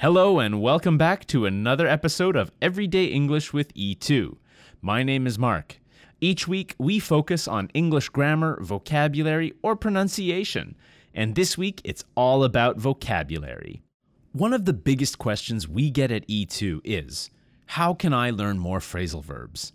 Hello, and welcome back to another episode of Everyday English with E2. My name is Mark. Each week, we focus on English grammar, vocabulary, or pronunciation. And this week, it's all about vocabulary. One of the biggest questions we get at E2 is How can I learn more phrasal verbs?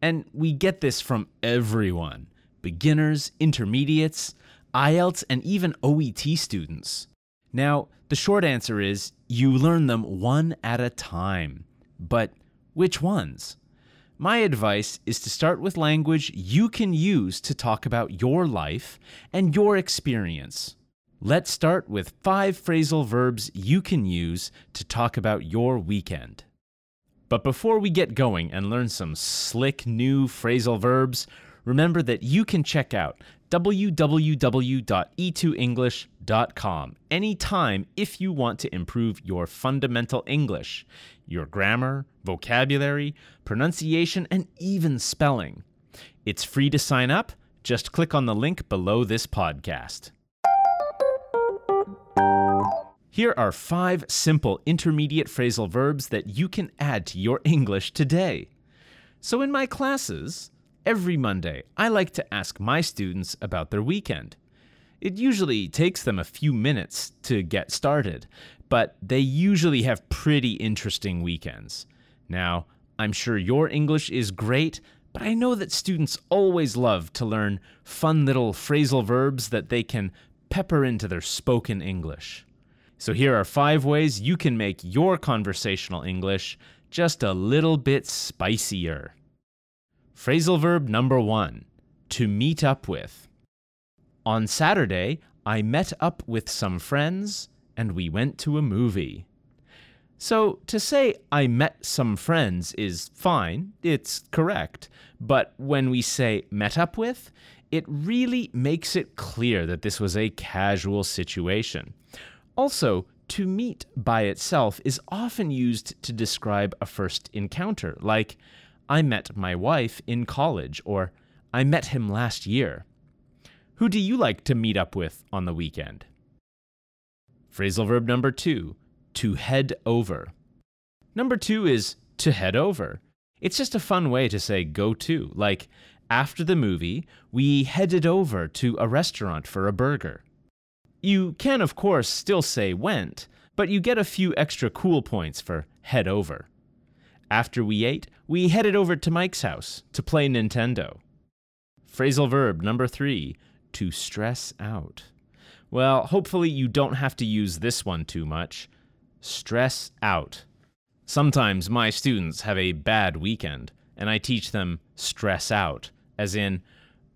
And we get this from everyone beginners, intermediates, IELTS, and even OET students. Now, the short answer is you learn them one at a time. But which ones? My advice is to start with language you can use to talk about your life and your experience. Let's start with five phrasal verbs you can use to talk about your weekend. But before we get going and learn some slick new phrasal verbs, remember that you can check out www.e2english.com anytime if you want to improve your fundamental English, your grammar, vocabulary, pronunciation, and even spelling. It's free to sign up. Just click on the link below this podcast. Here are five simple intermediate phrasal verbs that you can add to your English today. So, in my classes, Every Monday, I like to ask my students about their weekend. It usually takes them a few minutes to get started, but they usually have pretty interesting weekends. Now, I'm sure your English is great, but I know that students always love to learn fun little phrasal verbs that they can pepper into their spoken English. So here are five ways you can make your conversational English just a little bit spicier. Phrasal verb number one to meet up with. On Saturday, I met up with some friends and we went to a movie. So, to say I met some friends is fine, it's correct, but when we say met up with, it really makes it clear that this was a casual situation. Also, to meet by itself is often used to describe a first encounter, like, I met my wife in college, or I met him last year. Who do you like to meet up with on the weekend? Phrasal verb number two, to head over. Number two is to head over. It's just a fun way to say go to, like after the movie, we headed over to a restaurant for a burger. You can, of course, still say went, but you get a few extra cool points for head over. After we ate, we headed over to Mike's house to play Nintendo. Phrasal verb number three, to stress out. Well, hopefully you don't have to use this one too much. Stress out. Sometimes my students have a bad weekend, and I teach them stress out, as in,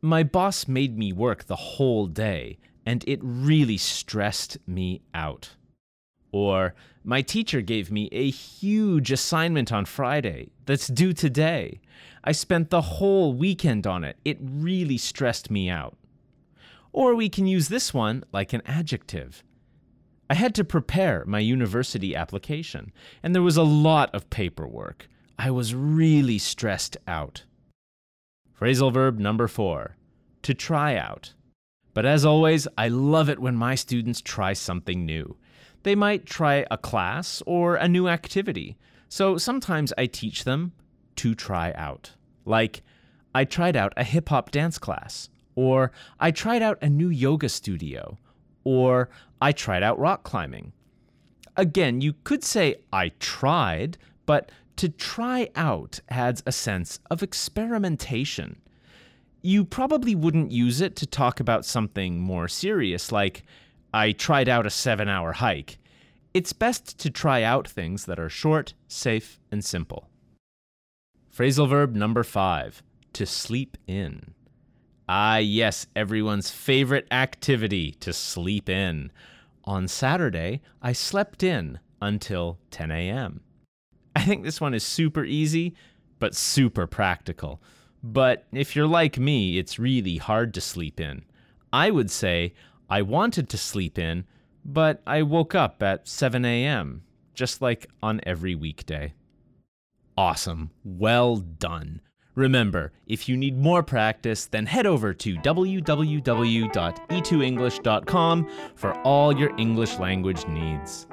my boss made me work the whole day, and it really stressed me out. Or, my teacher gave me a huge assignment on Friday that's due today. I spent the whole weekend on it. It really stressed me out. Or we can use this one like an adjective. I had to prepare my university application, and there was a lot of paperwork. I was really stressed out. Phrasal verb number four to try out. But as always, I love it when my students try something new. They might try a class or a new activity. So sometimes I teach them to try out. Like, I tried out a hip hop dance class, or I tried out a new yoga studio, or I tried out rock climbing. Again, you could say I tried, but to try out adds a sense of experimentation. You probably wouldn't use it to talk about something more serious, like I tried out a seven hour hike. It's best to try out things that are short, safe, and simple. Phrasal verb number five to sleep in. Ah, yes, everyone's favorite activity to sleep in. On Saturday, I slept in until 10 a.m. I think this one is super easy, but super practical. But if you're like me, it's really hard to sleep in. I would say I wanted to sleep in, but I woke up at 7 a.m., just like on every weekday. Awesome. Well done. Remember, if you need more practice, then head over to www.e2english.com for all your English language needs.